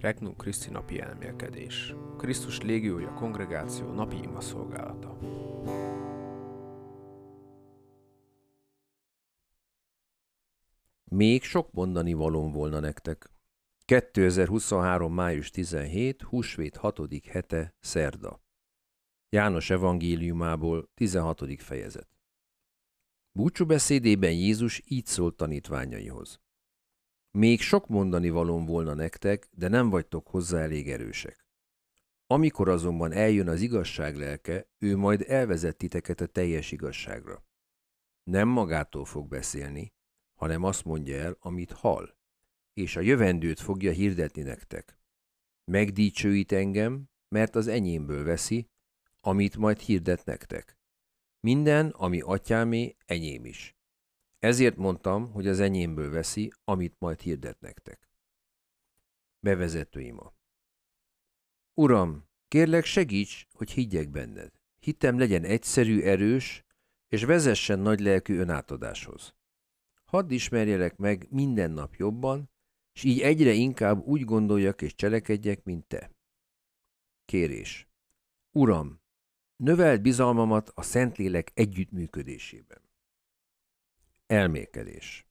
Regnum Christi napi elmélkedés. Krisztus légiója kongregáció napi ima szolgálata. Még sok mondani valóm volna nektek. 2023. május 17. húsvét 6. hete, szerda. János evangéliumából 16. fejezet. Búcsúbeszédében Jézus így szólt tanítványaihoz. Még sok mondani valóm volna nektek, de nem vagytok hozzá elég erősek. Amikor azonban eljön az igazság lelke, ő majd elvezet titeket a teljes igazságra. Nem magától fog beszélni, hanem azt mondja el, amit hall, és a jövendőt fogja hirdetni nektek. Megdícsőít engem, mert az enyémből veszi, amit majd hirdet nektek. Minden, ami atyámé, enyém is. Ezért mondtam, hogy az enyémből veszi, amit majd hirdet nektek. Bevezető ima. Uram, kérlek segíts, hogy higgyek benned. Hittem legyen egyszerű, erős, és vezessen nagy lelkű önátadáshoz. Hadd ismerjelek meg minden nap jobban, és így egyre inkább úgy gondoljak és cselekedjek, mint te. Kérés. Uram, növeld bizalmamat a Szentlélek együttműködésében. Elmékedés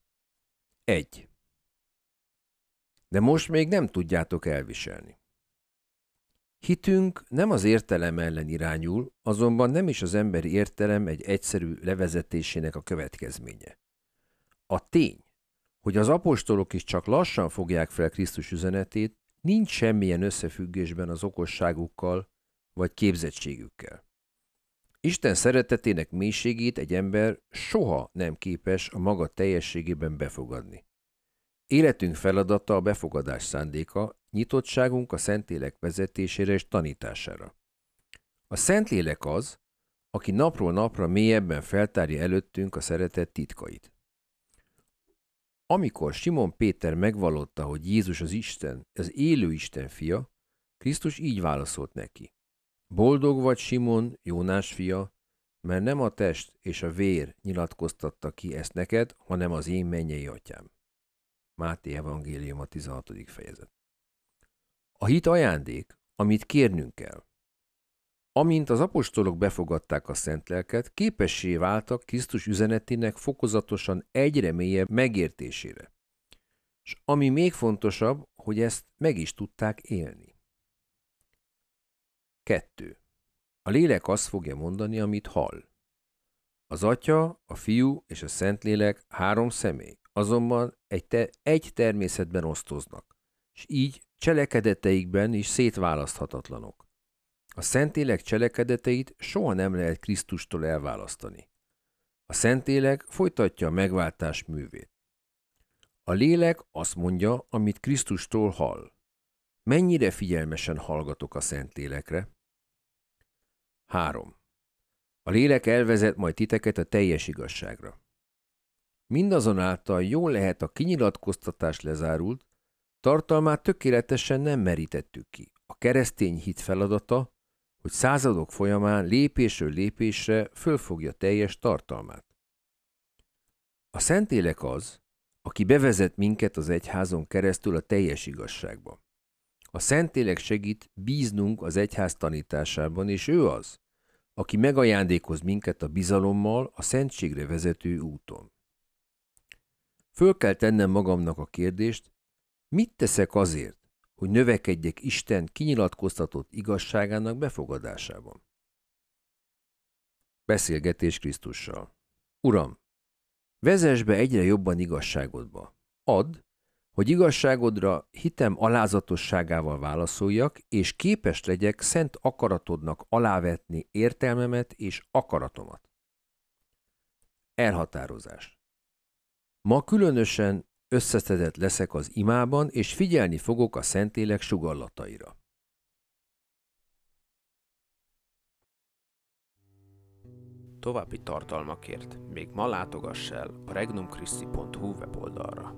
1. De most még nem tudjátok elviselni. Hitünk nem az értelem ellen irányul, azonban nem is az emberi értelem egy egyszerű levezetésének a következménye. A tény, hogy az apostolok is csak lassan fogják fel Krisztus üzenetét, nincs semmilyen összefüggésben az okosságukkal vagy képzettségükkel. Isten szeretetének mélységét egy ember soha nem képes a maga teljességében befogadni. Életünk feladata a befogadás szándéka, nyitottságunk a Szentlélek vezetésére és tanítására. A Szentlélek az, aki napról napra mélyebben feltárja előttünk a szeretet titkait. Amikor Simon Péter megvallotta, hogy Jézus az Isten, az élő Isten fia, Krisztus így válaszolt neki. Boldog vagy Simon, Jónás fia, mert nem a test és a vér nyilatkoztatta ki ezt neked, hanem az én mennyei atyám. Máté evangélium a 16. fejezet. A hit ajándék, amit kérnünk kell. Amint az apostolok befogadták a szent lelket, képessé váltak Krisztus üzenetének fokozatosan egyre mélyebb megértésére. És ami még fontosabb, hogy ezt meg is tudták élni. 2. A lélek azt fogja mondani, amit hall. Az atya, a fiú és a szentlélek három személy, azonban egy, te, egy természetben osztoznak, és így cselekedeteikben is szétválaszthatatlanok. A Szentlélek cselekedeteit soha nem lehet Krisztustól elválasztani. A Szentlélek folytatja a megváltás művét. A lélek azt mondja, amit Krisztustól hall. Mennyire figyelmesen hallgatok a Szentlélekre? 3. A lélek elvezet majd titeket a teljes igazságra. Mindazonáltal jól lehet a kinyilatkoztatás lezárult, tartalmát tökéletesen nem merítettük ki. A keresztény hit feladata, hogy századok folyamán lépésről lépésre fölfogja teljes tartalmát. A Szentélek az, aki bevezet minket az egyházon keresztül a teljes igazságba. A Szentlélek segít bíznunk az egyház tanításában, és ő az, aki megajándékoz minket a bizalommal a szentségre vezető úton. Föl kell tennem magamnak a kérdést, mit teszek azért, hogy növekedjek Isten kinyilatkoztatott igazságának befogadásában? Beszélgetés Krisztussal. Uram, vezess be egyre jobban igazságodba. Add, hogy igazságodra hitem alázatosságával válaszoljak, és képes legyek szent akaratodnak alávetni értelmemet és akaratomat. Elhatározás. Ma különösen összeszedett leszek az imában, és figyelni fogok a szentélek sugallataira. További tartalmakért még ma látogass el a regnumchristi.hu weboldalra.